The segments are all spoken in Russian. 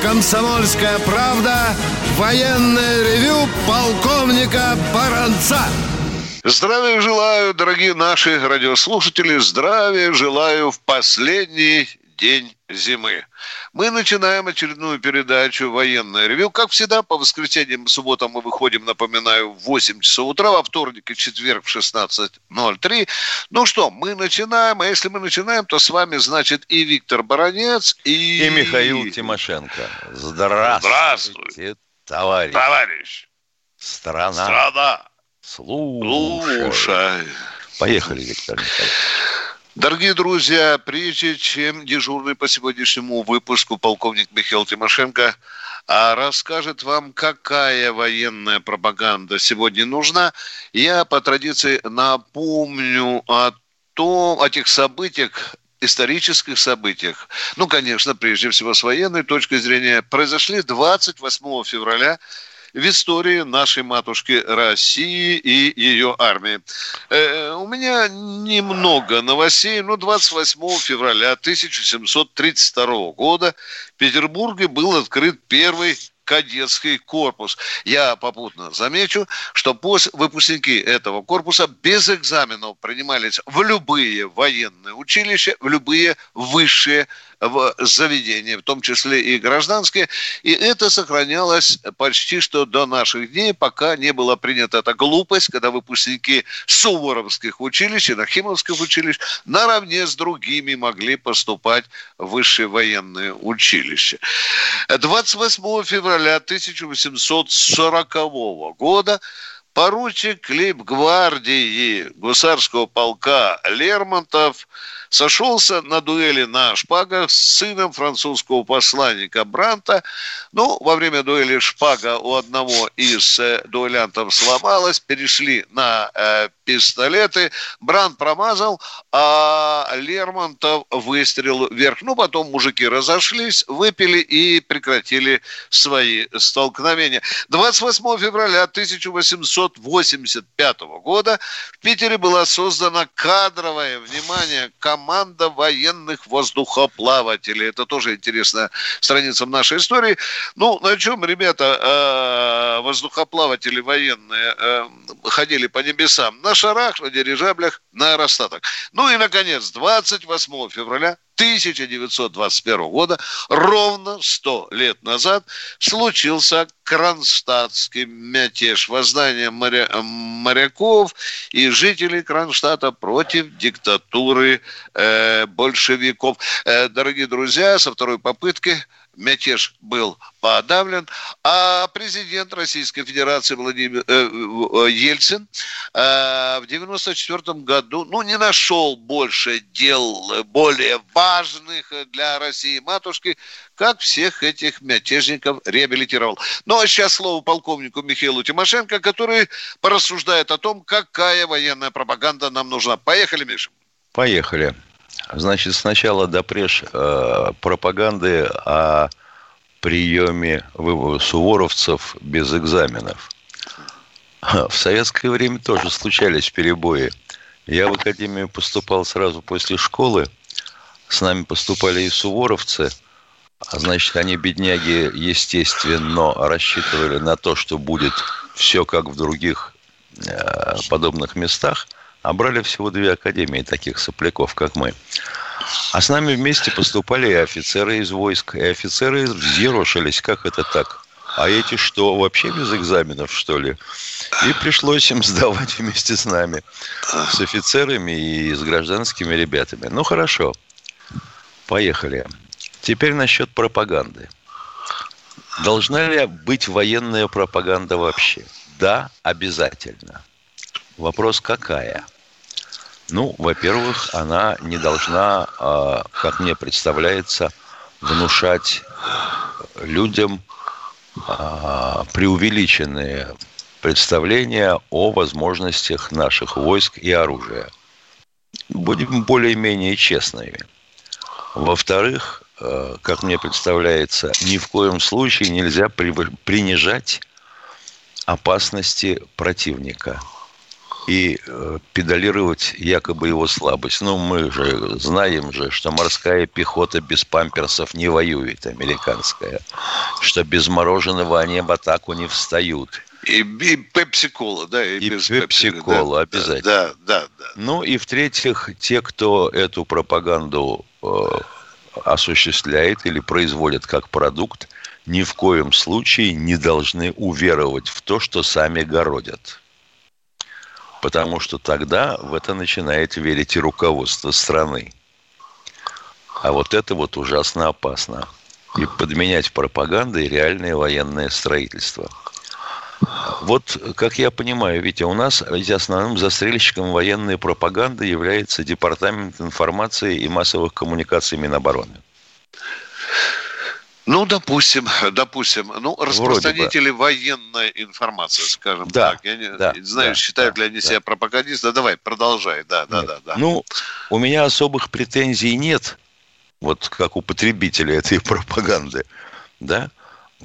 «Комсомольская правда» военное ревю полковника Баранца. Здравия желаю, дорогие наши радиослушатели, здравия желаю в последний день зимы. Мы начинаем очередную передачу «Военное ревю». Как всегда, по воскресеньям и субботам мы выходим, напоминаю, в 8 часов утра, во вторник и четверг в 16.03. Ну что, мы начинаем, а если мы начинаем, то с вами, значит, и Виктор Баранец, и... И Михаил Тимошенко. Здравствуйте, Здравствуй, товарищ. товарищ. Страна. Страна. Слушай. Слушай. Поехали, Виктор Николаевич. Дорогие друзья, прежде чем дежурный по сегодняшнему выпуску полковник Михаил Тимошенко а, расскажет вам, какая военная пропаганда сегодня нужна, я по традиции напомню о том, о тех событиях, исторических событиях, ну, конечно, прежде всего с военной точки зрения, произошли 28 февраля в истории нашей матушки России и ее армии. Э, у меня немного новостей, но 28 февраля 1732 года в Петербурге был открыт первый кадетский корпус. Я попутно замечу, что выпускники этого корпуса без экзаменов принимались в любые военные училища, в любые высшие в заведения, в том числе и гражданские. И это сохранялось почти что до наших дней, пока не была принята эта глупость, когда выпускники суворовских училищ и нахимовских училищ наравне с другими могли поступать в высшие военные училища. 28 февраля 1840 года поручик лейб-гвардии гусарского полка Лермонтов сошелся на дуэли на шпагах с сыном французского посланника Бранта. Ну, во время дуэли шпага у одного из э, дуэлянтов сломалась, перешли на э, пистолеты. Брант промазал, а Лермонтов выстрелил вверх. Ну, потом мужики разошлись, выпили и прекратили свои столкновения. 28 февраля 1885 года в Питере была создана кадровая, внимание, команда военных воздухоплавателей. Это тоже интересная страница в нашей истории. Ну, на чем ребята, э, воздухоплаватели военные, э, ходили по небесам? На шарах, на дирижаблях, на аэростатах. Ну и, наконец, 28 февраля 1921 года, ровно 100 лет назад, случился Кронштадтский мятеж, воззнание моря, моряков и жителей Кронштадта против диктатуры э, большевиков. Э, дорогие друзья, со второй попытки мятеж был подавлен, а президент Российской Федерации Владимир э, э Ельцин э, в 94 году, ну, не нашел больше дел более важных для России матушки, как всех этих мятежников реабилитировал. Ну, а сейчас слово полковнику Михаилу Тимошенко, который порассуждает о том, какая военная пропаганда нам нужна. Поехали, Миша. Поехали. Значит, сначала допреж э, пропаганды о приеме суворовцев без экзаменов. В советское время тоже случались перебои. Я в академию поступал сразу после школы. С нами поступали и суворовцы. Значит, они, бедняги, естественно, рассчитывали на то, что будет все как в других э, подобных местах – а брали всего две академии таких сопляков, как мы. А с нами вместе поступали и офицеры из войск, и офицеры взъерошились, как это так? А эти что, вообще без экзаменов, что ли? И пришлось им сдавать вместе с нами, с офицерами и с гражданскими ребятами. Ну, хорошо, поехали. Теперь насчет пропаганды. Должна ли быть военная пропаганда вообще? Да, обязательно. Вопрос какая? Ну, во-первых, она не должна, а, как мне представляется, внушать людям а, преувеличенные представление о возможностях наших войск и оружия. Будем более-менее честными. Во-вторых, э, как мне представляется, ни в коем случае нельзя принижать опасности противника и э, педалировать якобы его слабость. Ну, мы же знаем же, что морская пехота без памперсов не воюет, американская, что без мороженого они в атаку не встают. И, и пепси-кола, да? И, и пепси-кола, да, обязательно. Да, да, да. Ну и в-третьих, те, кто эту пропаганду э, осуществляет или производит как продукт, ни в коем случае не должны уверовать в то, что сами городят. Потому что тогда в это начинает верить и руководство страны. А вот это вот ужасно опасно. И подменять пропагандой реальное военное строительство. Вот, как я понимаю, Витя, у нас ведь основным застрельщиком военной пропаганды является Департамент информации и массовых коммуникаций Минобороны. Ну, допустим, допустим, ну, распространители военной информации, скажем да, так. Я не да, знаю, да, считают да, ли они да. себя пропагандистами. Да, давай, продолжай. Да, да, да, да. Ну, у меня особых претензий нет, вот как у потребителя этой пропаганды, да,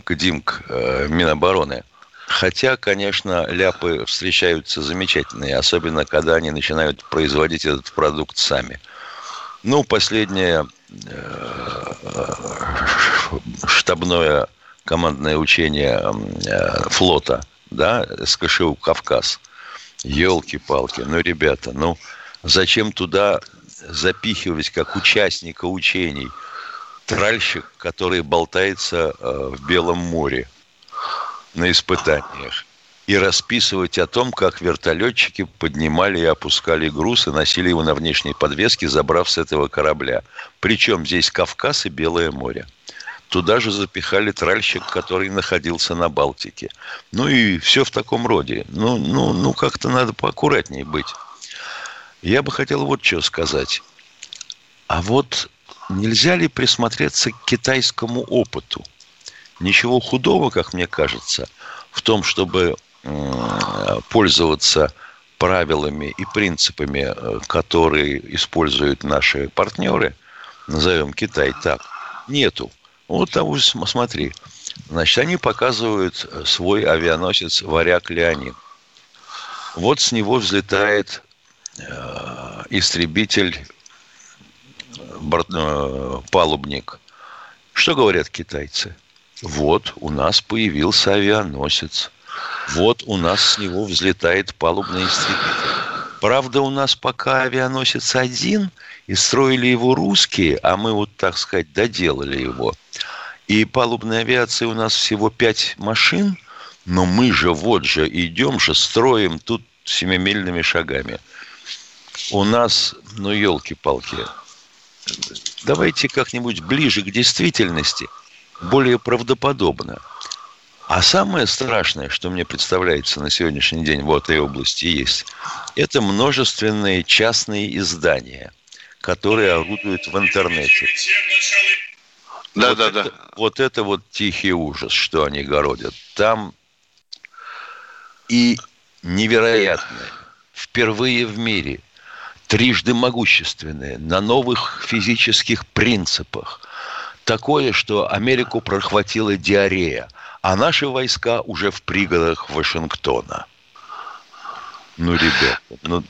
к ДИМК э, Минобороны. Хотя, конечно, ляпы встречаются замечательные, особенно когда они начинают производить этот продукт сами. Ну, последнее э, штабное командное учение э, флота, да, СКШУ «Кавказ». Елки-палки, ну, ребята, ну, зачем туда запихивать как участника учений тральщик, который болтается э, в Белом море на испытаниях? И расписывать о том, как вертолетчики поднимали и опускали груз и носили его на внешней подвеске, забрав с этого корабля. Причем здесь Кавказ и Белое море. Туда же запихали тральщик, который находился на Балтике. Ну и все в таком роде. Ну, ну, ну как-то надо поаккуратнее быть. Я бы хотел вот что сказать. А вот нельзя ли присмотреться к китайскому опыту? Ничего худого, как мне кажется, в том, чтобы пользоваться правилами и принципами, э, которые используют наши партнеры, назовем Китай так, нету. Вот того смотри. Значит, они показывают э, свой авианосец «Варяг Леонид». Вот с него взлетает э, истребитель, борт, э, палубник. Что говорят китайцы? Вот у нас появился авианосец. Вот у нас с него взлетает палубный истребитель. Правда, у нас пока авианосец один, и строили его русские, а мы вот, так сказать, доделали его. И палубной авиации у нас всего пять машин, но мы же вот же идем же, строим тут семимильными шагами. У нас, ну, елки-палки, давайте как-нибудь ближе к действительности, более правдоподобно – а самое страшное, что мне представляется на сегодняшний день в этой области есть, это множественные частные издания, которые орудуют в интернете. Да, вот да, это, да. Вот это вот тихий ужас, что они городят. Там и невероятное, впервые в мире, трижды могущественное, на новых физических принципах. Такое, что Америку прохватила диарея – а наши войска уже в пригородах Вашингтона. Ну, ребята, ну,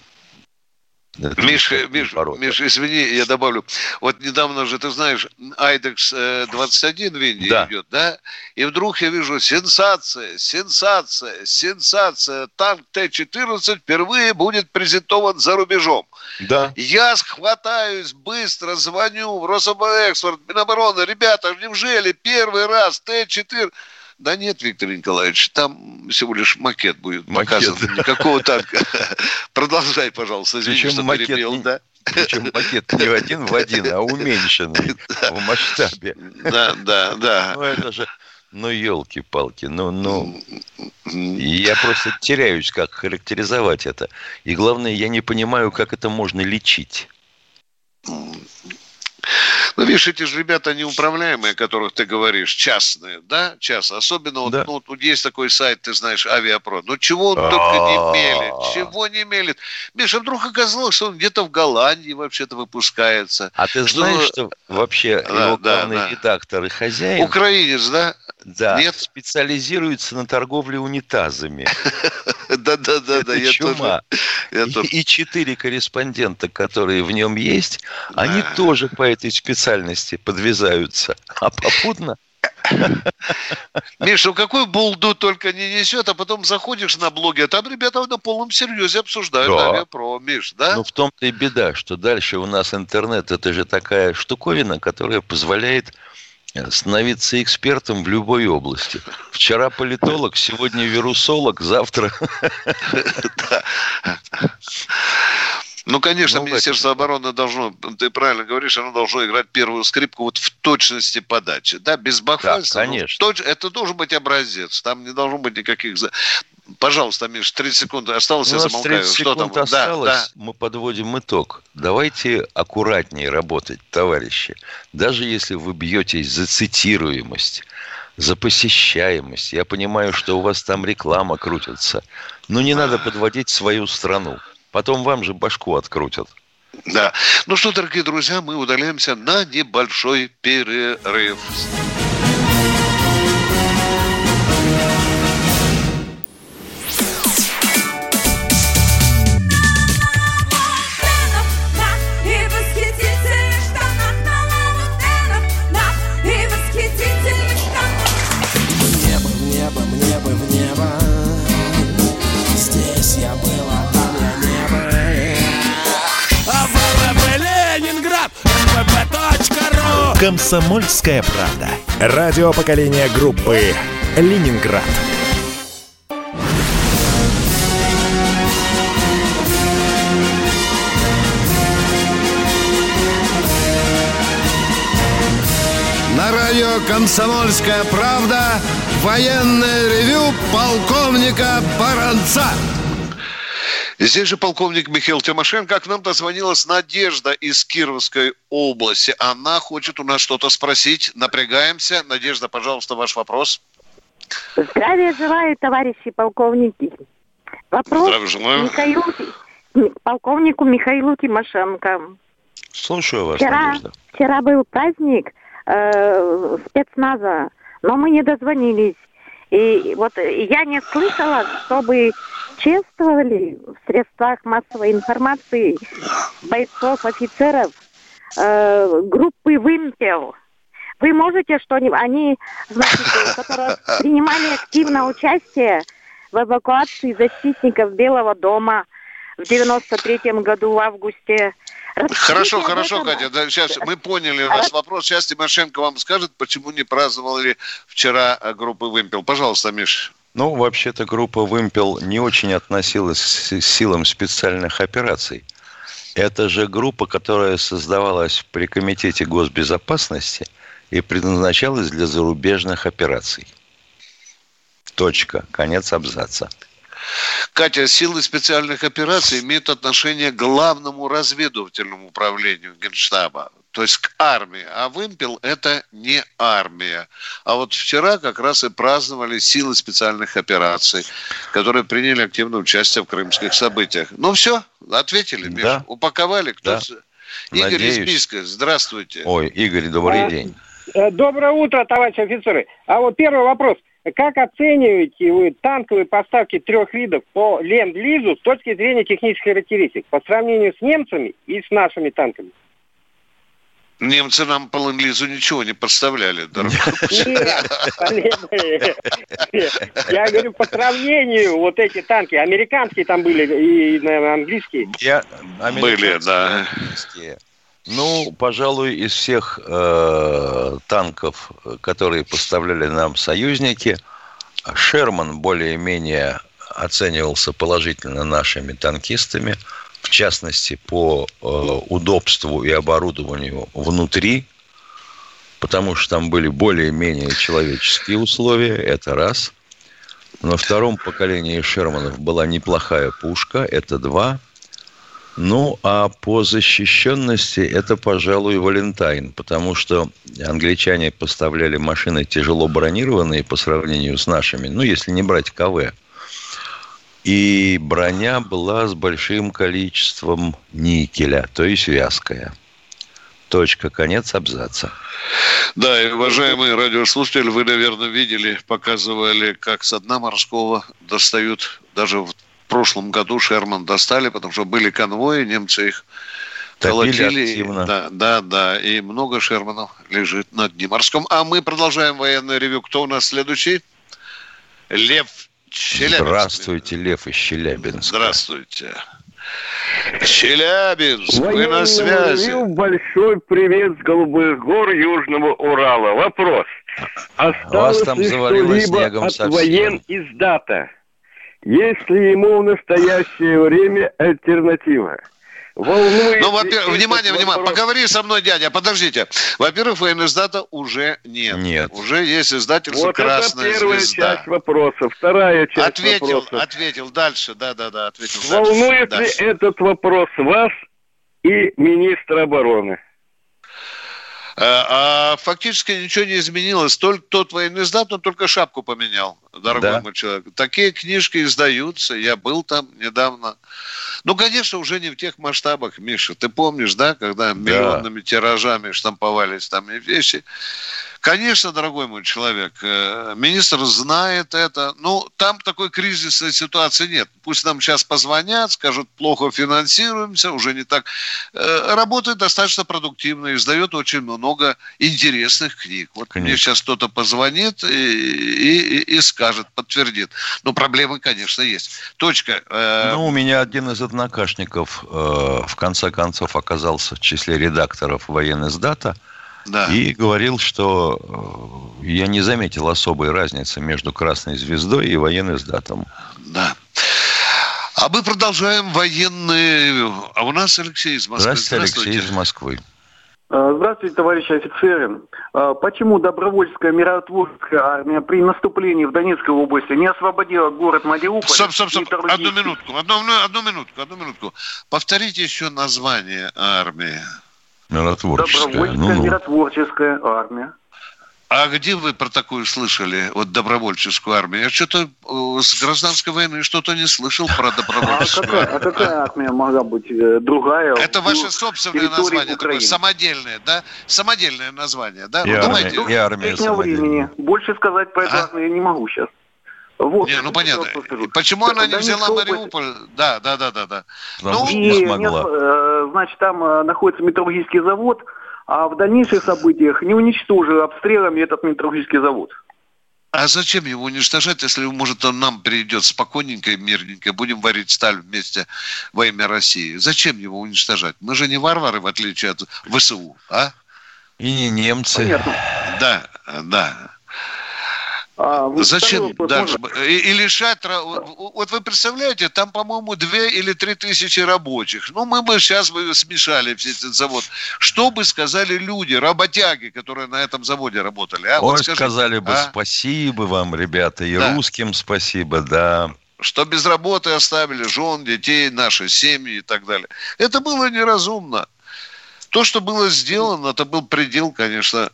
Миш, Миш, Миш, извини, я добавлю. Вот недавно же, ты знаешь, Айдекс 21 в Индии да. идет, да? И вдруг я вижу сенсация, сенсация, сенсация. Танк Т-14 впервые будет презентован за рубежом. Да. Я схватаюсь быстро, звоню в Рособоэкспорт, Минобороны. Ребята, неужели первый раз Т-14... Да нет, Виктор Николаевич, там всего лишь макет будет макет. показан. Никакого танка. Продолжай, пожалуйста. Извини, Причем что макет перебил. Не, да? Причем макет не один в один, а уменьшенный в масштабе. Да, да, да. Ну, это же, ну, елки-палки, ну, ну, я просто теряюсь, как характеризовать это. И главное, я не понимаю, как это можно лечить. Ну, видишь, эти же ребята неуправляемые, о которых ты говоришь, частные, да, частные. Особенно вот, да. ну, тут есть такой сайт, ты знаешь, Авиапро. Ну, чего он только не мелит, чего не мелит. Миша, вдруг оказалось, что он где-то в Голландии вообще-то выпускается. А ты знаешь, что вообще его главный редактор и хозяин... Украинец, да? Да, Нет? специализируется на торговле унитазами. Да-да-да, да, я чума. И четыре корреспондента, которые в нем есть, они тоже по этой специальности подвязаются. А попутно Миша, какую булду только не несет, а потом заходишь на блоги, а там ребята на полном серьезе обсуждают да. авиапро, Миш, да? Ну, в том-то и беда, что дальше у нас интернет, это же такая штуковина, которая позволяет становиться экспертом в любой области. Вчера политолог, сегодня вирусолог, завтра... Ну, конечно, ну, Министерство обороны должно, ты правильно говоришь, оно должно играть первую скрипку вот в точности подачи. Да, без бахвальства. Да, конечно. Точ, это должен быть образец. Там не должно быть никаких... Пожалуйста, Миш, 30 секунд осталось, я замолкаю. 30 Что секунд там? осталось, да, да. мы подводим итог. Давайте аккуратнее работать, товарищи. Даже если вы бьетесь за цитируемость, за посещаемость, я понимаю, что у вас там реклама крутится, но не надо подводить свою страну. Потом вам же башку открутят. Да. Ну что, дорогие друзья, мы удаляемся на небольшой перерыв. «Комсомольская правда». Радио поколения группы «Ленинград». На радио «Комсомольская правда» военное ревю полковника Баранца. Здесь же полковник Михаил Тимошенко. К нам дозвонилась Надежда из Кировской области. Она хочет у нас что-то спросить. Напрягаемся. Надежда, пожалуйста, ваш вопрос. Здравия желаю, товарищи полковники. Вопрос Здравия желаю. Михаилу, полковнику Михаилу Тимошенко. Слушаю вас, вчера, Надежда. Вчера был праздник э, спецназа, но мы не дозвонились. И вот я не слышала, чтобы чествовали в средствах массовой информации бойцов, офицеров э, группы «Вымпел». Вы можете что-нибудь... Они, значит, которые принимали активное участие в эвакуации защитников Белого дома в 93-м году в августе. Хорошо, хорошо, Катя. Да, сейчас мы поняли ваш вопрос. Сейчас Тимошенко вам скажет, почему не праздновали вчера группы «Вымпел». Пожалуйста, Миш. Ну, вообще-то группа «Вымпел» не очень относилась к силам специальных операций. Это же группа, которая создавалась при Комитете госбезопасности и предназначалась для зарубежных операций. Точка. Конец абзаца. Катя, силы специальных операций имеют отношение к главному разведывательному управлению Генштаба то есть к армии. А вымпел – это не армия. А вот вчера как раз и праздновали силы специальных операций, которые приняли активное участие в крымских событиях. Ну все, ответили, Миша, да. упаковали. Кто да. Игорь Надеюсь. из Бийска, здравствуйте. Ой, Игорь, добрый а, день. Э, доброе утро, товарищи офицеры. А вот первый вопрос. Как оцениваете вы танковые поставки трех видов по Ленд-Лизу с точки зрения технических характеристик по сравнению с немцами и с нашими танками? Немцы нам по ленд ничего не подставляли, Я говорю, по сравнению, вот эти танки, американские там были и, наверное, английские. Были, да. Ну, пожалуй, из всех э, танков, которые поставляли нам союзники, Шерман более-менее оценивался положительно нашими танкистами – в частности, по э, удобству и оборудованию внутри, потому что там были более-менее человеческие условия, это раз. На втором поколении Шерманов была неплохая пушка, это два. Ну, а по защищенности это, пожалуй, Валентайн, потому что англичане поставляли машины тяжело бронированные по сравнению с нашими, ну, если не брать КВ. И броня была с большим количеством никеля, то есть вязкая. Точка, конец абзаца. Да, и, уважаемые радиослушатели, вы, наверное, видели, показывали, как с дна морского достают даже в в прошлом году Шерман достали, потому что были конвои, немцы их колотили. Да, да, да. И много Шерманов лежит на дне морском. А мы продолжаем военное ревю. Кто у нас следующий? Лев Челябинск. Здравствуйте, Лев из Челябинска. Здравствуйте. Челябинск, вы на связи. Ревю, большой привет с голубых гор Южного Урала. Вопрос. Осталось Вас там ли что-либо от совсем. воен издата? Есть ли ему в настоящее время альтернатива? Волнует ну, во-первых, внимание, внимание, поговори со мной, дядя, подождите. Во-первых, военноиздата уже нет. Нет. Уже есть издательство вот «Красная это первая звезда». часть вопроса. Вторая часть ответил, вопроса. Ответил, дальше, да-да-да, ответил Волнует дальше. ли этот вопрос вас и министра обороны? Э, а фактически ничего не изменилось. Только тот военный издат, он только шапку поменял, дорогой да. мой человек. Такие книжки издаются. Я был там недавно. Ну, конечно, уже не в тех масштабах, Миша. Ты помнишь, да, когда миллионными да. тиражами штамповались там и вещи. Конечно, дорогой мой человек, э, министр знает это. Ну, там такой кризисной ситуации нет. Пусть нам сейчас позвонят, скажут, плохо финансируемся, уже не так. Э, работает достаточно продуктивно, издает очень много интересных книг. Вот конечно. мне сейчас кто-то позвонит и, и, и скажет, подтвердит. Но проблемы, конечно, есть. Точка. Э, ну, у меня один из однокашников в конце концов оказался в числе редакторов военной сдата да. и говорил, что э, я не заметил особой разницы между Красной Звездой и военным сдатом. Да. А мы продолжаем военные... А у нас Алексей из Москвы. Здравствуйте, Здравствуйте. Алексей из Москвы. А, здравствуйте, товарищи офицеры. А, почему добровольческая миротворческая армия при наступлении в Донецкой области не освободила город Мариуполь? Стоп, стоп, стоп. Одну минутку, одну, одну минутку, одну минутку. Повторите еще название армии. Миротворческая. Добровольческая ну, ну. миротворческая армия. А где вы про такую слышали, вот добровольческую армию? Я что-то э, с гражданской войны что-то не слышал про добровольческую а какая, а какая армия могла быть э, другая? Это ваше собственное название, такое самодельное, да? Самодельное название, да? И ну, армия, давайте. И армия времени. Больше сказать про эту а? я не могу сейчас. Вот, не, ну понятно. Почему она не взяла Мариуполь? Да, да, да, да, да. Ну, не смогла. Э, значит, там находится металлургический завод, а в дальнейших событиях не уничтожил обстрелами этот металлургический завод. А зачем его уничтожать, если, может, он нам придет спокойненько и мирненько, будем варить сталь вместе во имя России? Зачем его уничтожать? Мы же не варвары, в отличие от ВСУ, а? И не немцы. Понятно. Да, да. А, Зачем дальше? И, и лишать... Вот вы представляете, там, по-моему, две или три тысячи рабочих. Ну, мы бы сейчас бы смешали весь этот завод. Что бы сказали люди, работяги, которые на этом заводе работали? А? Ой, вот скажите, сказали бы а? спасибо вам, ребята, и да. русским спасибо, да. Что без работы оставили жен, детей, наши семьи и так далее. Это было неразумно. То, что было сделано, это был предел, конечно,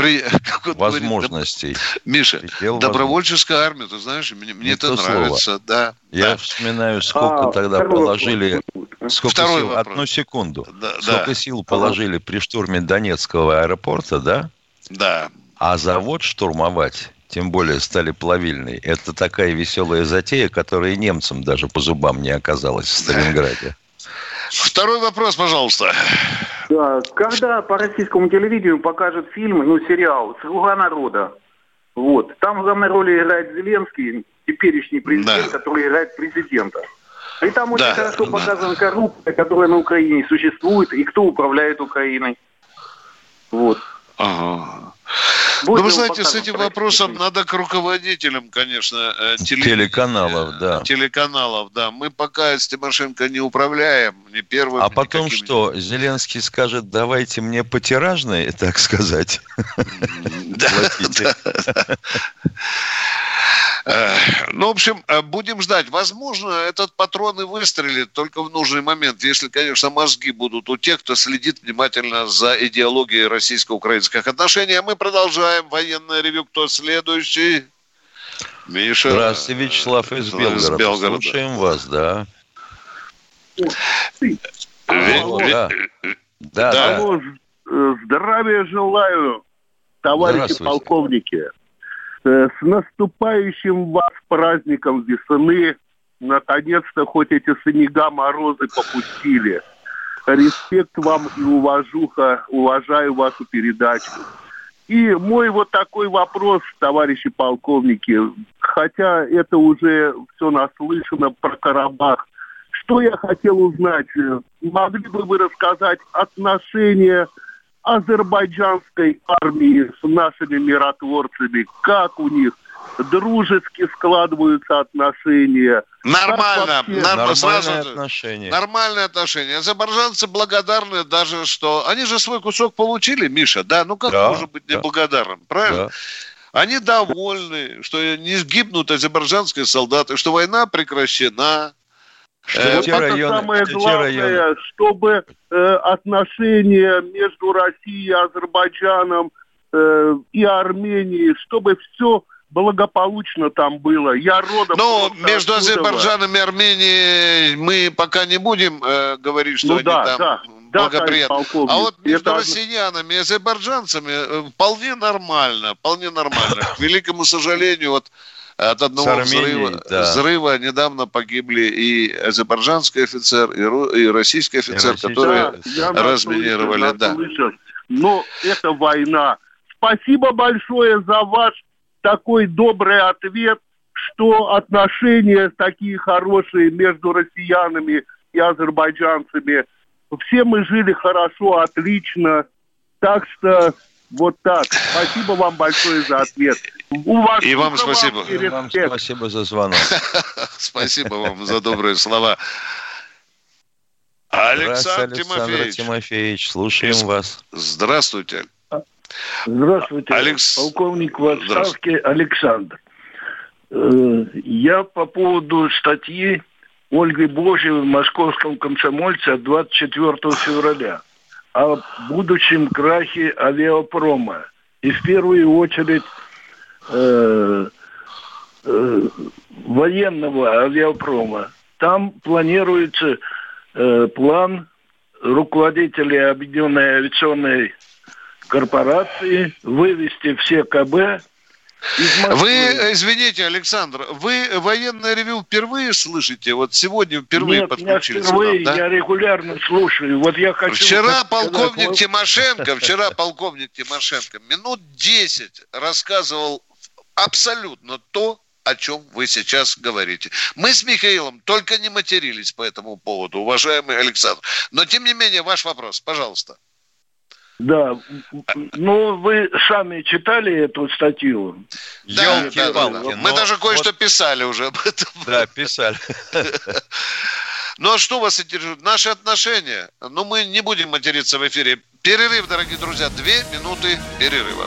при, возможностей. Говорит, Миша, добровольческая армия, ты знаешь, мне, мне это нравится, слово. да. Я да. вспоминаю, сколько а, тогда положили, вопрос. сколько второй сил, вопрос. одну секунду, да, сколько да. сил положили при штурме Донецкого аэропорта, да? Да. А завод штурмовать тем более стали плавильной. Это такая веселая затея, которая немцам даже по зубам не оказалась в Сталинграде. Второй вопрос, пожалуйста. Да, когда по российскому телевидению покажут фильм, ну, сериал «Слуга народа», вот, там в главной роли играет Зеленский, теперешний президент, да. который играет президента. И там очень да, хорошо да. показана коррупция, которая на Украине существует, и кто управляет Украиной. Вот. Ага. Ну, вы знаете, с этим вопросом надо к руководителям, конечно, э, телеканалов, да. Телеканалов, да. Мы пока с Тимошенко не управляем, не первым. А потом что, Зеленский скажет, давайте мне потиражные, так сказать? Да, Ну, в общем, э, будем ждать. Возможно, этот патрон и выстрелит только в нужный момент, если, конечно, мозги будут у тех, кто следит внимательно за идеологией российско-украинских отношений. А мы продолжаем военное ревю. Кто следующий? Миша. Здравствуйте, Вячеслав из Белгорода. Из Белгорода. Слушаем вас, да. Да. Да, да. Здравия желаю, товарищи полковники. Э, с наступающим вас праздником весны. Наконец-то хоть эти снега, морозы попустили. Респект вам и уважуха. Уважаю вашу передачу. И мой вот такой вопрос, товарищи полковники, хотя это уже все наслышано про Карабах. Что я хотел узнать? Могли бы вы рассказать отношения азербайджанской армии с нашими миротворцами, как у них дружески складываются отношения. Нормально, нормально сразу отношения. Нормальные отношения. Азербайджанцы благодарны даже, что они же свой кусок получили, Миша, да? Ну как да, может быть неблагодарным, да. правильно? Да. Они довольны, что не сгибнут азербайджанские солдаты, что война прекращена, что э, это районы, самое главное, чтобы э, отношения между Россией Азербайджаном э, и Арменией, чтобы все благополучно там было. Я родом... Ну, между Азербайджаном и Арменией мы пока не будем э, говорить, что ну, они да, там... Да. Благоприятно. Да, а вот между это... россиянами и азербайджанцами э, вполне нормально, вполне нормально. К великому сожалению, вот от одного Арменией, взрыва, да. взрыва недавно погибли и азербайджанский офицер, и, и российский офицер, и которые да, разминировали. Да. Но это война. Спасибо большое за ваш такой добрый ответ, что отношения такие хорошие между россиянами и азербайджанцами. Все мы жили хорошо, отлично. Так что вот так. Спасибо вам большое за ответ. У вас и вам спасибо. И вам спасибо за звонок. Спасибо вам за добрые слова. Александр Тимофеевич. Тимофеевич, слушаем вас. Здравствуйте. Здравствуйте, Алекс... полковник в отставке Александр. Э, я по поводу статьи Ольги Божьей в московском комсомольце от 24 февраля о будущем крахе авиапрома. И в первую очередь э, э, военного авиапрома. Там планируется э, план руководителей Объединенной авиационной корпорации вывести все КБ вы, извините, Александр, вы военное ревю впервые слышите? Вот сегодня впервые Нет, подключились? впервые, нам, да? я регулярно слушаю. Вот я хочу... Вчера полковник сказать, Тимошенко, вчера полковник Тимошенко минут 10 рассказывал абсолютно то, о чем вы сейчас говорите. Мы с Михаилом только не матерились по этому поводу, уважаемый Александр. Но, тем не менее, ваш вопрос, пожалуйста. Да, ну вы сами читали эту статью. Да, да, да. Мы даже кое-что вот... писали уже об этом. Да, писали. Ну а что вас интересует? Наши отношения. Ну мы не будем материться в эфире. Перерыв, дорогие друзья, две минуты перерыва.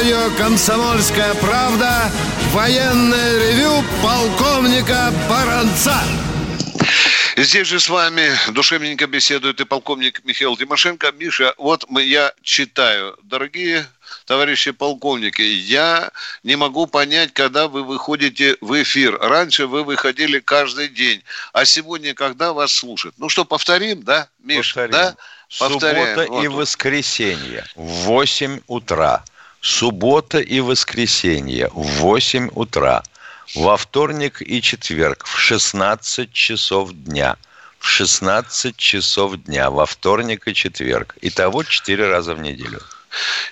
Радио «Комсомольская правда» военное ревю полковника Баранца. Здесь же с вами душевненько беседует и полковник Михаил Тимошенко. Миша, вот мы, я читаю. Дорогие товарищи полковники, я не могу понять, когда вы выходите в эфир. Раньше вы выходили каждый день, а сегодня когда вас слушают? Ну что, повторим, да, Миша? Повторим. Да? Повторяем. Суббота вот. и воскресенье в 8 утра Суббота и воскресенье в 8 утра. Во вторник и четверг в 16 часов дня. В 16 часов дня во вторник и четверг. Итого 4 раза в неделю.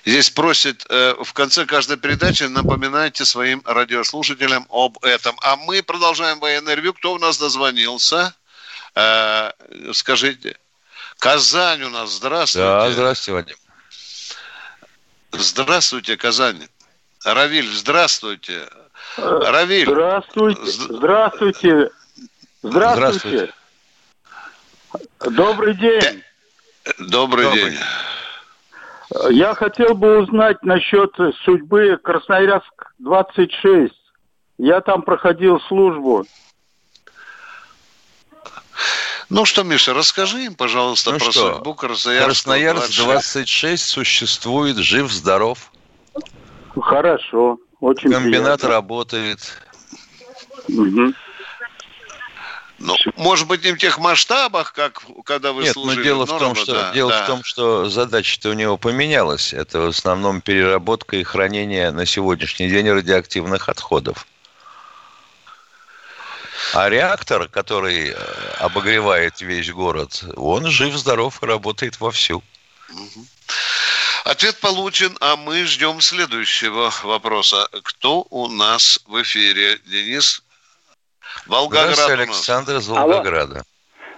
Здесь просят э, в конце каждой передачи напоминайте своим радиослушателям об этом. А мы продолжаем военное ревю. Кто у нас дозвонился? Э, скажите. Казань у нас. Здравствуйте. Да, здравствуйте, Вадим. Здравствуйте, Казань. Равиль, здравствуйте. Равиль. Здравствуйте. Здравствуйте. Здравствуйте. Добрый день. Добрый, Добрый день. Я хотел бы узнать насчет судьбы Красноярск-26. Я там проходил службу. Ну что, Миша, расскажи им, пожалуйста, ну про что? судьбу Красноярска. Красноярск-26 существует, жив-здоров. Хорошо, очень Комбинат приятно. работает. Угу. Ну, может быть, не в тех масштабах, как когда вы Нет, служили. но дело, в том, что, да, дело да. в том, что задача-то у него поменялась. Это в основном переработка и хранение на сегодняшний день радиоактивных отходов. А реактор, который э, обогревает весь город, он жив-здоров и работает вовсю. Ответ получен, а мы ждем следующего вопроса. Кто у нас в эфире? Денис Волгоград Здравствуйте, Александр из Волгограда.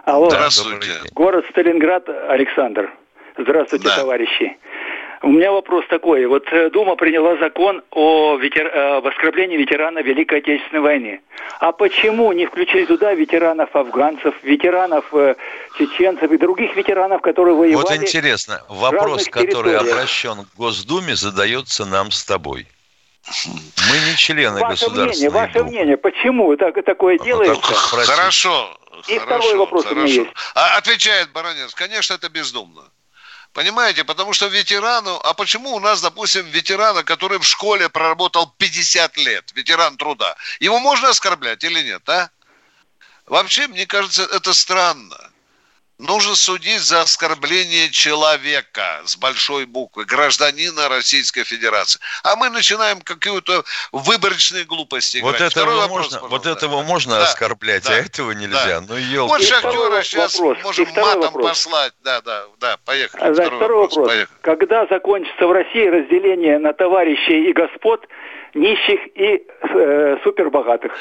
Алло. Здравствуйте. Город Сталинград, Александр. Здравствуйте, да. товарищи. У меня вопрос такой. Вот э, Дума приняла закон о ветер... Э, об оскорблении ветерана Великой Отечественной войны. А почему не включили туда ветеранов афганцев, ветеранов э, чеченцев и других ветеранов, которые воевали? Вот интересно, вопрос, который обращен к Госдуме, задается нам с тобой. Мы не члены ваше мнение, Ваше мнение, почему так, такое ну, делается? Хорошо. И хорошо, второй вопрос хорошо. у меня есть. А, отвечает Баранец, конечно, это бездумно. Понимаете, потому что ветерану... А почему у нас, допустим, ветерана, который в школе проработал 50 лет, ветеран труда, его можно оскорблять или нет, а? Вообще, мне кажется, это странно нужно судить за оскорбление человека с большой буквы, гражданина Российской Федерации. А мы начинаем какие-то выборочные глупости вот играть. Этого вопрос, можно, вот этого можно да, оскорблять, а да, а этого нельзя. Да. Ну, елки. Вот шахтера сейчас вопрос. можем матом вопрос. послать. Да, да, да, поехали. А, второй, второй вопрос. вопрос. Поехали. Когда закончится в России разделение на товарищей и господ, нищих и э, супербогатых?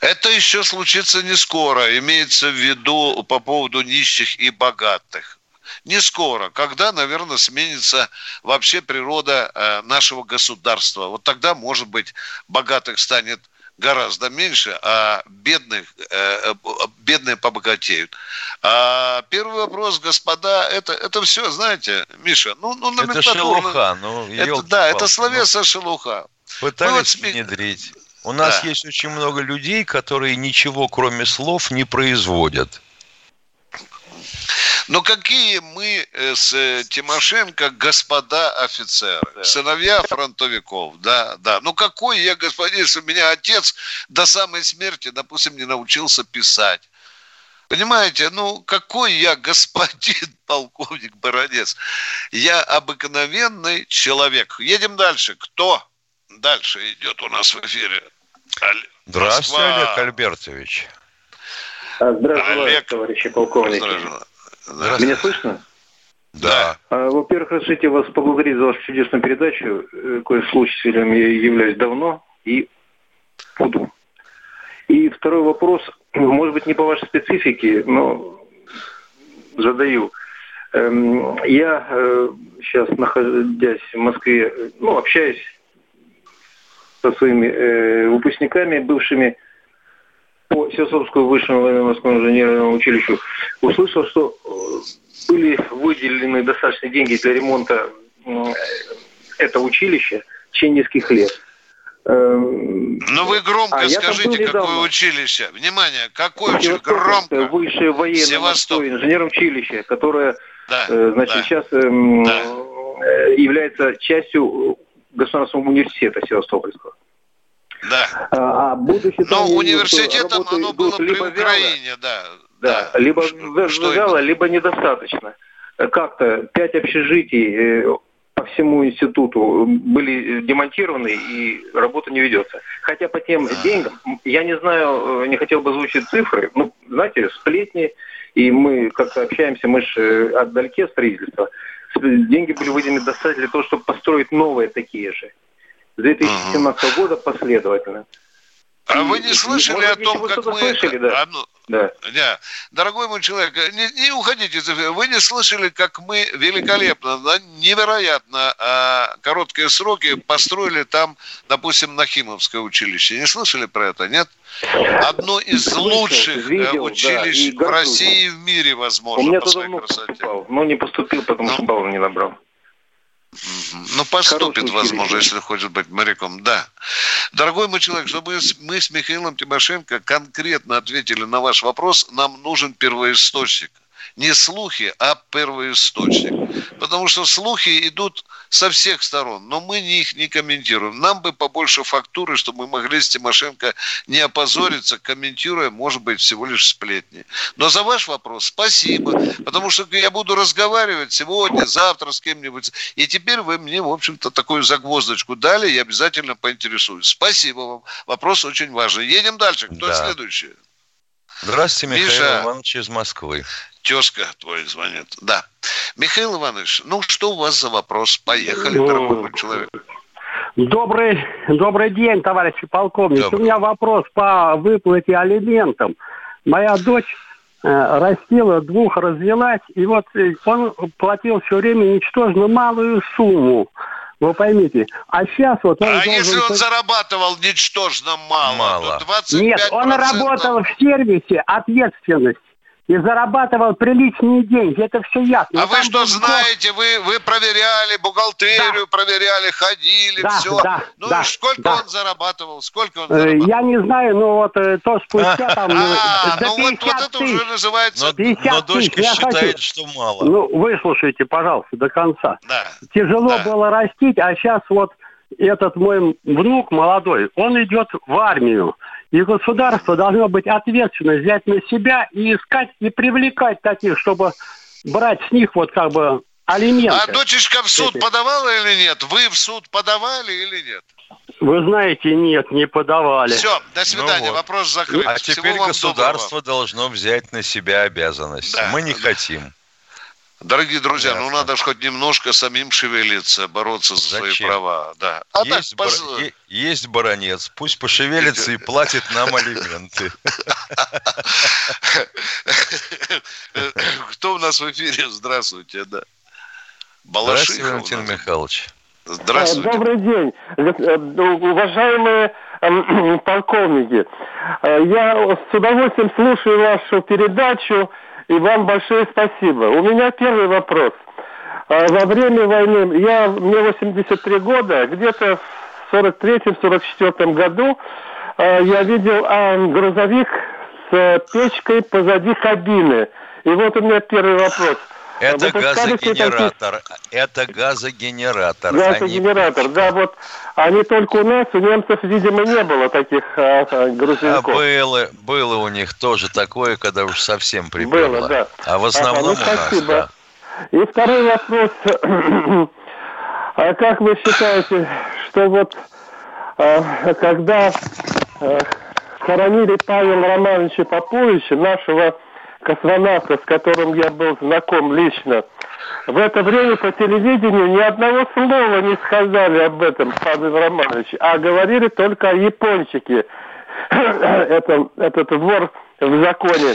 Это еще случится не скоро, имеется в виду по поводу нищих и богатых. Не скоро, когда, наверное, сменится вообще природа э, нашего государства. Вот тогда, может быть, богатых станет гораздо меньше, а бедных, э, бедные побогатеют. А первый вопрос, господа, это, это все, знаете, Миша, ну, ну Это шелуха, ну, это, Да, это словесная ну, шелуха. Пытались вот, внедрить. У нас да. есть очень много людей, которые ничего, кроме слов, не производят. Но какие мы э, с э, Тимошенко господа офицеры, да. сыновья фронтовиков, да, да. Ну какой я господин, если у меня отец до самой смерти, допустим, не научился писать. Понимаете, ну какой я господин полковник Баранец? Я обыкновенный человек. Едем дальше. Кто? Дальше идет у нас в эфире. Здравствуйте, Олег Альбертович. А, здравствуйте, Олег... товарищи полковники. Здравствуйте. Меня слышно? Да. А, во-первых, разрешите вас поблагодарить за вашу чудесную передачу. Э, кое слушателем я являюсь давно и буду. И второй вопрос, может быть, не по вашей специфике, но задаю. Эм, я сейчас, э, находясь в Москве, ну, общаюсь со своими э, выпускниками, бывшими по Сесовскому высшему военно-морскому инженерному училищу, услышал, что э, были выделены достаточные деньги для ремонта э, этого училища в течение нескольких лет. Эм, ну вы громко а скажите, какое училище. Внимание, какое училище? Громко. Высшее военно-морское инженерное училище, которое, да, э, значит, да, сейчас э, да. является частью Государственного университета Севастопольского. Да. А, а будучи Но университетом оно было при Украине, да. Да, да. либо что вяло, либо недостаточно. Как-то пять общежитий э, по всему институту были демонтированы и работа не ведется. Хотя по тем деньгам, я не знаю, не хотел бы звучить цифры, ну, знаете, сплетни, и мы как-то общаемся, мы же отдалеке строительства, деньги были выделены достаточно для того, чтобы построить новые такие же. С 2017 года последовательно. А вы не слышали о том, как мы... Слышали, да. Одну... Да. да. Дорогой мой человек, не, не уходите. Вы не слышали, как мы великолепно, невероятно а, короткие сроки построили там, допустим, Нахимовское училище. Не слышали про это, нет? Одно из Слышал, лучших э, видел, училищ да, в России и в мире, возможно, У меня по своей красоте. Поступал, но не поступил, потому ну, что баллов не набрал. Ну, поступит, возможно, если хочет быть моряком, да. Дорогой мой человек, чтобы мы с Михаилом Тимошенко конкретно ответили на ваш вопрос, нам нужен первоисточник не слухи, а первоисточник. Потому что слухи идут со всех сторон, но мы их не комментируем. Нам бы побольше фактуры, чтобы мы могли с Тимошенко не опозориться, комментируя, может быть, всего лишь сплетни. Но за ваш вопрос спасибо, потому что я буду разговаривать сегодня, завтра с кем-нибудь. И теперь вы мне, в общем-то, такую загвоздочку дали, я обязательно поинтересуюсь. Спасибо вам. Вопрос очень важный. Едем дальше. Кто да. следующий? Здравствуйте, Михаил Миша. Иванович из Москвы. Тезка твой звонит. Да. Михаил Иванович, ну что у вас за вопрос? Поехали, ну, дорогой мой человек. Добрый, добрый день, товарищи полковник. Добрый. У меня вопрос по выплате алиментам. Моя дочь э, растила, двух развелась, и вот э, он платил все время ничтожно малую сумму. Вы поймите. А сейчас вот он А должен... если он зарабатывал ничтожно мало, мало. то 25%... Нет, он работал в сервисе ответственность и зарабатывал приличные деньги. Это все ясно. А вы что знаете? Вы, вы проверяли бухгалтерию, да. проверяли, ходили, да, все. Да, ну да, сколько да. он зарабатывал? Сколько он э, зарабатывал? Я не знаю, но вот э, то спустя там а, до ну вот, вот это уже называется... Но, но дочка считает, хочу... что мало. Ну, выслушайте, пожалуйста, до конца. Да. Тяжело да. было растить, а сейчас вот этот мой внук молодой, он идет в армию. И государство должно быть ответственно взять на себя и искать и привлекать таких, чтобы брать с них вот как бы алименты. А дочечка в суд эти. подавала или нет? Вы в суд подавали или нет? Вы знаете, нет, не подавали. Все, до свидания, ну вот. вопрос закрыт. А Всего теперь государство доброго. должно взять на себя обязанность. Да, Мы не да. хотим. Дорогие друзья, Ясно. ну надо же хоть немножко самим шевелиться, бороться за Зачем? свои права. Да. А есть, так, бар... есть баронец, пусть пошевелится и платит нам алименты. Кто у нас в эфире? Здравствуйте, да. Здравствуйте, Валентин Михайлович. Здравствуйте. Добрый день, э, уважаемые эм, полковники. Э, я с удовольствием слушаю вашу передачу и вам большое спасибо. У меня первый вопрос. А, во время войны, я, мне 83 года, где-то в 43-44 году а, я видел а, грузовик с печкой позади кабины. И вот у меня первый вопрос. Это газогенератор. Это газогенератор. Газогенератор, они... да, вот они только у нас, у немцев, видимо, не было таких а, а, грузовиков. А было, было у них тоже такое, когда уж совсем приперло. Было, да. А в основном ага, ну, у нас, да. И второй вопрос. а как вы считаете, что вот а, когда а, хоронили Павла Романовича Поповича, нашего космонавта, с которым я был знаком лично, в это время по телевидению ни одного слова не сказали об этом, Павел Романович, а говорили только о япончике. это, этот вор в законе.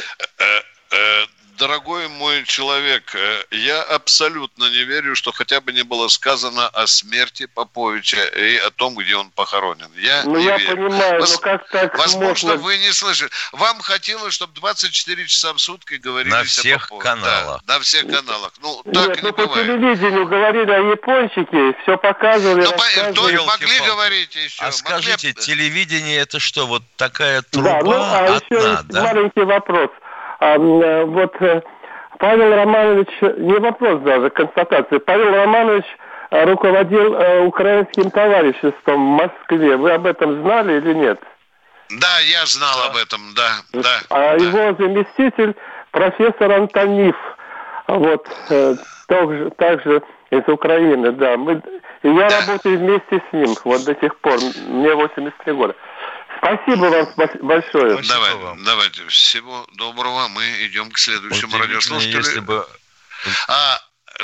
Дорогой мой человек, э, я абсолютно не верю, что хотя бы не было сказано о смерти Поповича и о том, где он похоронен. Я ну, не я верю. понимаю, Воз... но как так Возможно, можно... вы не слышали. Вам хотелось, чтобы 24 часа в сутки говорили На всех каналах. Да, на всех каналах. Ну, так Нет, не ну, бывает. по телевидению говорили о япончике, все показывали. Ну, то могли говорить еще. А скажите, телевидение это что, вот такая труба да, ну, а одна, еще да? маленький вопрос – вот э, Павел Романович, не вопрос даже, констатация. Павел Романович э, руководил украинским товариществом в Москве. Вы об этом знали или нет? Да, я знал об этом, да. да а да. его заместитель профессор Антонив, вот, также, также из Украины, да. Мы, я работаю вместе с ним, вот до сих пор. Мне 83 года. Спасибо вам большое. Спасибо Давай, вам. Давайте, всего доброго. Мы идем к следующему радиослушателю. Если бы... А,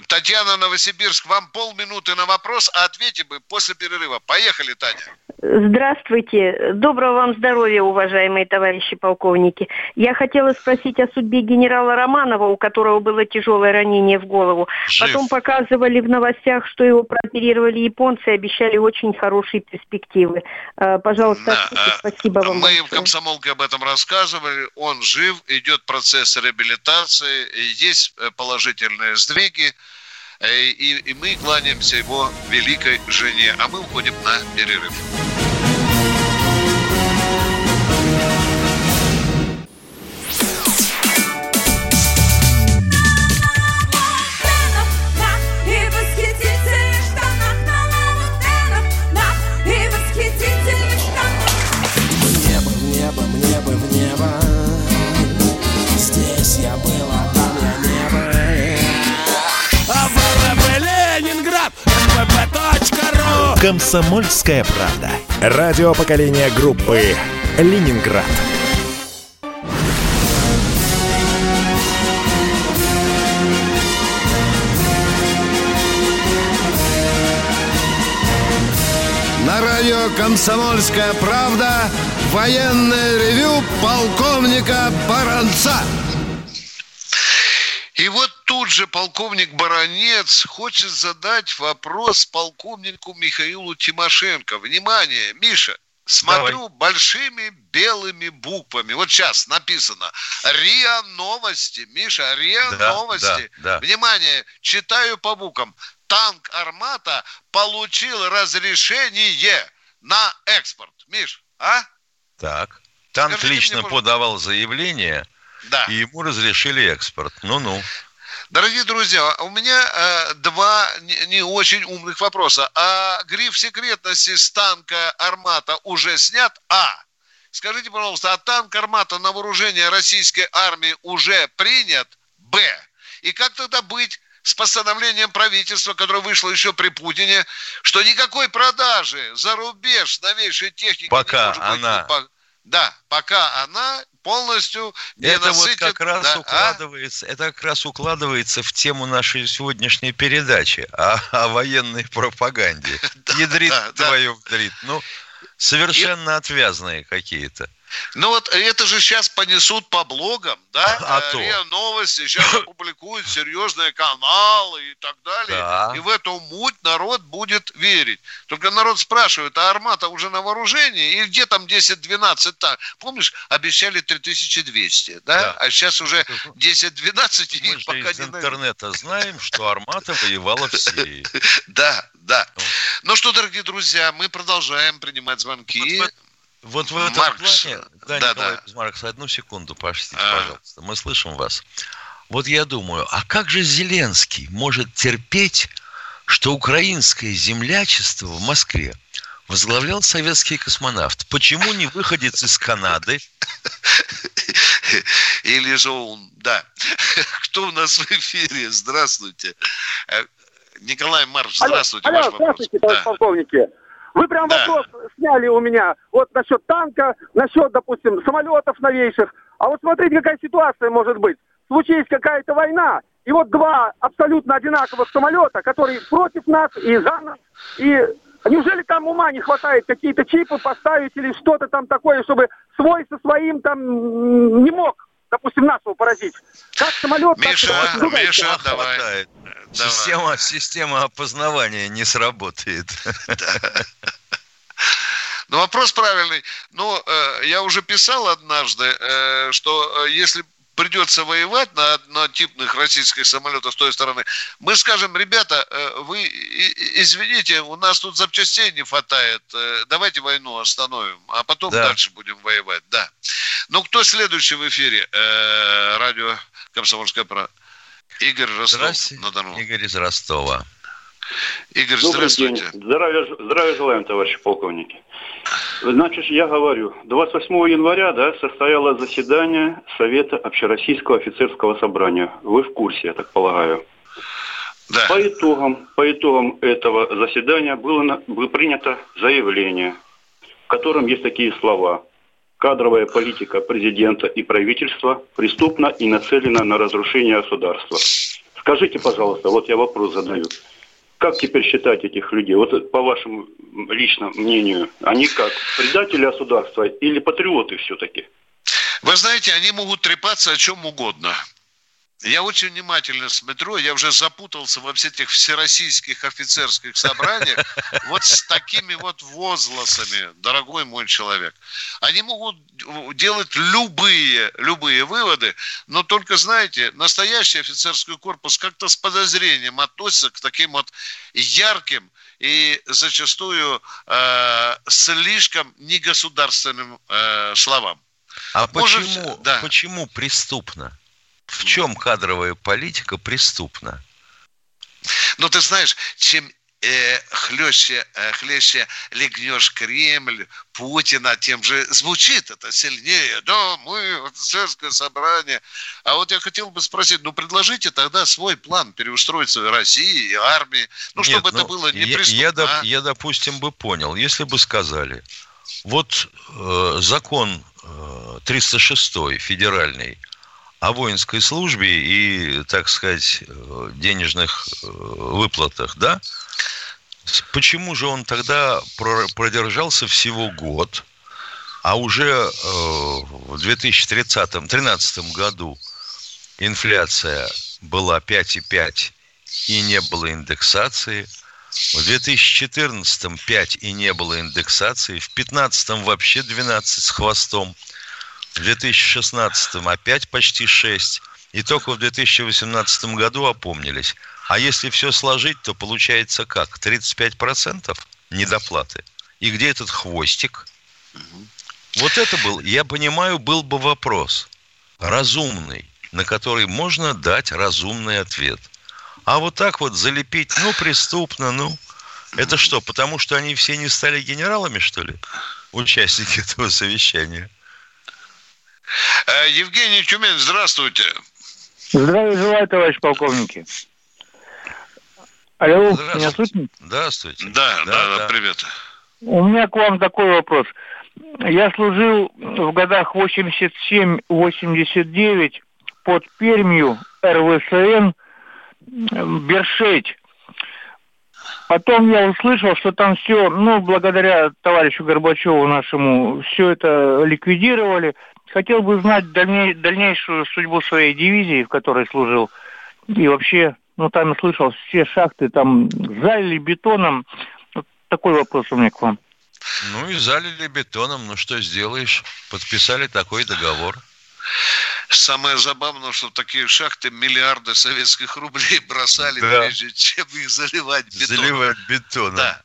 Татьяна Новосибирск, вам полминуты на вопрос, а ответим мы после перерыва. Поехали, Таня. Здравствуйте. Доброго вам здоровья, уважаемые товарищи полковники. Я хотела спросить о судьбе генерала Романова, у которого было тяжелое ранение в голову. Жив. Потом показывали в новостях, что его прооперировали японцы и обещали очень хорошие перспективы. А, пожалуйста, да, а, спасибо вам. Мы большое. в комсомолке об этом рассказывали. Он жив, идет процесс реабилитации, есть э, положительные сдвиги. Э, и, и мы кланяемся его великой жене, а мы уходим на перерыв. Комсомольская правда. Радио поколения группы Ленинград. На радио «Комсомольская правда» военное ревю полковника Баранца. И вот тут же полковник Баранец хочет задать вопрос полковнику Михаилу Тимошенко. Внимание, Миша, смотрю Давай. большими белыми буквами. Вот сейчас написано РИА Новости. Миша, РИА да, Новости. Да, да. Внимание, читаю по буквам. Танк Армата получил разрешение на экспорт. Миш, а? Так. Танк Скажите лично мне, подавал заявление – да. И ему разрешили экспорт. Ну-ну. Дорогие друзья, у меня э, два не, не очень умных вопроса. А гриф секретности с танка «Армата» уже снят? А. Скажите, пожалуйста, а танк «Армата» на вооружение российской армии уже принят? Б. И как тогда быть с постановлением правительства, которое вышло еще при Путине, что никакой продажи за рубеж новейшей техники Пока не может она... быть... Да, пока она полностью не это насытит... вот как раз да, а? укладывается, а? это как раз укладывается в тему нашей сегодняшней передачи о, о военной пропаганде. Ядрит твою вдрит. Ну, совершенно отвязные какие-то. Ну вот это же сейчас понесут по блогам, да? А, а РИА Новости сейчас опубликуют серьезные каналы и так далее. Да. И в эту муть народ будет верить. Только народ спрашивает, а Армата уже на вооружении? И где там 10-12 так? Помнишь, обещали 3200, да? да. А сейчас уже 10-12 и Мы пока из не интернета знаем, что Армата воевала в Сирии. Да, да. Ну что, дорогие друзья, мы продолжаем принимать звонки. Вот в этом Маркс. плане, да, да, Николай да. Маркс, одну секунду, пошлите, а. пожалуйста, мы слышим вас. Вот я думаю, а как же Зеленский может терпеть, что украинское землячество в Москве возглавлял советский космонавт? Почему не выходец из Канады? Или же он, да. Кто у нас в эфире? Здравствуйте. Э, Николай Марш, здравствуйте. Алло, алло здравствуйте, да. полковники. Вы прям да. вопрос сняли у меня. Вот насчет танка, насчет, допустим, самолетов новейших. А вот смотрите, какая ситуация может быть. Случилась какая-то война, и вот два абсолютно одинаковых самолета, которые против нас и за нас. И неужели там ума не хватает какие-то чипы поставить или что-то там такое, чтобы свой со своим там не мог допустим, нас его поразить. Как самолет... Миша, так, Миша, давай. Хватает. Система, система опознавания не сработает. Ну, вопрос правильный. Ну, э, я уже писал однажды, э, что э, если придется воевать на однотипных российских самолетах с той стороны, мы скажем, ребята, вы извините, у нас тут запчастей не хватает, давайте войну остановим, а потом да. дальше будем воевать, да. Ну, кто следующий в эфире? Радио «Комсомольская правда». Игорь Ростов на Дону. Игорь из Ростова. Игорь, Добрый здравствуйте. День. Здравия, здравия желаем, товарищи полковники. Значит, я говорю, 28 января да, состоялось заседание Совета Общероссийского офицерского собрания. Вы в курсе, я так полагаю. Да. По итогам, по итогам этого заседания было, было принято заявление, в котором есть такие слова. Кадровая политика президента и правительства преступна и нацелена на разрушение государства. Скажите, пожалуйста, вот я вопрос задаю. Как теперь считать этих людей? Вот по вашему личному мнению, они как, предатели государства или патриоты все-таки? Вы знаете, они могут трепаться о чем угодно. Я очень внимательно смотрю, я уже запутался во всех этих всероссийских офицерских собраниях вот с такими вот возгласами, дорогой мой человек. Они могут делать любые, любые выводы, но только, знаете, настоящий офицерский корпус как-то с подозрением относится к таким вот ярким и зачастую э, слишком негосударственным э, словам. А Может, почему, да. почему преступно? В чем кадровая политика преступна? Ну, ты знаешь, чем э, хлеще, э, хлеще легнешь Кремль, Путина, тем же звучит это сильнее. Да, мы, офицерское собрание. А вот я хотел бы спросить, ну, предложите тогда свой план переустройства России и армии, ну, Нет, чтобы ну, это было не я, я, а? я, допустим, бы понял, если бы сказали, вот э, закон э, 306 федеральный – о воинской службе и, так сказать, э, денежных э, выплатах, да? Почему же он тогда продержался всего год, а уже э, в 2013 году инфляция была 5,5 и не было индексации, в 2014 5 и не было индексации, в 2015 вообще 12 с хвостом – в 2016 опять почти 6, и только в 2018 году опомнились. А если все сложить, то получается как? 35% недоплаты. И где этот хвостик? Вот это был, я понимаю, был бы вопрос разумный, на который можно дать разумный ответ. А вот так вот залепить, ну, преступно, ну, это что, потому что они все не стали генералами, что ли? Участники этого совещания. Э, Евгений Тюмень, здравствуйте. Здравия желаю, товарищ полковники. Алло, меня слышно? Здравствуйте. Да, да, да, да, привет. У меня к вам такой вопрос. Я служил в годах 87-89 под Пермью РВСН Бершеть. Потом я услышал, что там все, ну, благодаря товарищу Горбачеву нашему, все это ликвидировали. Хотел бы знать дальней, дальнейшую судьбу своей дивизии, в которой служил. И вообще, ну, там я слышал, все шахты там залили бетоном. Вот такой вопрос у меня к вам. Ну и залили бетоном, ну что сделаешь? Подписали такой договор. Самое забавное, что такие шахты миллиарды советских рублей бросали, да. прежде чем их заливать бетоном. Заливать бетоном. Да.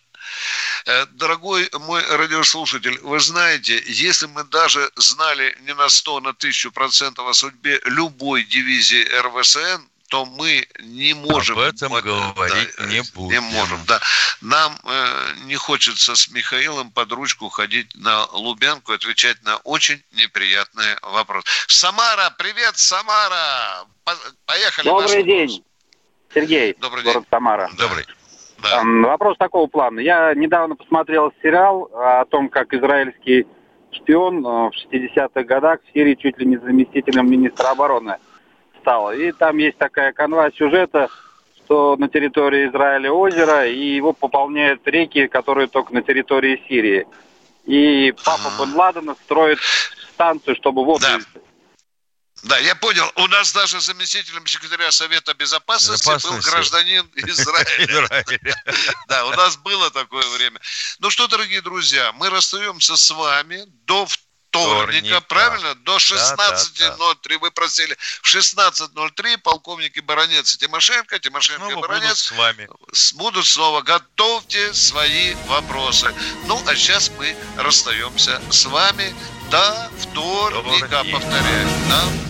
Э, дорогой мой радиослушатель, вы знаете, если мы даже знали не на 100, на 1000 процентов о судьбе любой дивизии РВСН, то мы не можем... Об этом вот, говорить да, не будем. Не можем, да. Нам э, не хочется с Михаилом под ручку ходить на Лубянку и отвечать на очень неприятный вопрос. Самара, привет, Самара! Поехали. Добрый день, Сергей. Добрый город день. Самара. Добрый. Да. Вопрос такого плана. Я недавно посмотрел сериал о том, как израильский шпион э, в 60-х годах в Сирии чуть ли не заместителем министра обороны стал. И там есть такая канва сюжета, что на территории Израиля озеро, и его пополняют реки, которые только на территории Сирии. И папа Бен Ладена строит станцию, чтобы воду да. Да, я понял. У нас даже заместителем секретаря Совета Безопасности, Безопасности. был гражданин Израиля. Да, у нас было такое время. Ну что, дорогие друзья, мы расстаемся с вами до вторника, правильно? До 16.03 вы просили. В 16.03 полковники Баранец и Тимошенко, Тимошенко и Баранец с вами. будут снова. Готовьте свои вопросы. Ну, а сейчас мы расстаемся с вами до вторника, повторяю. Да?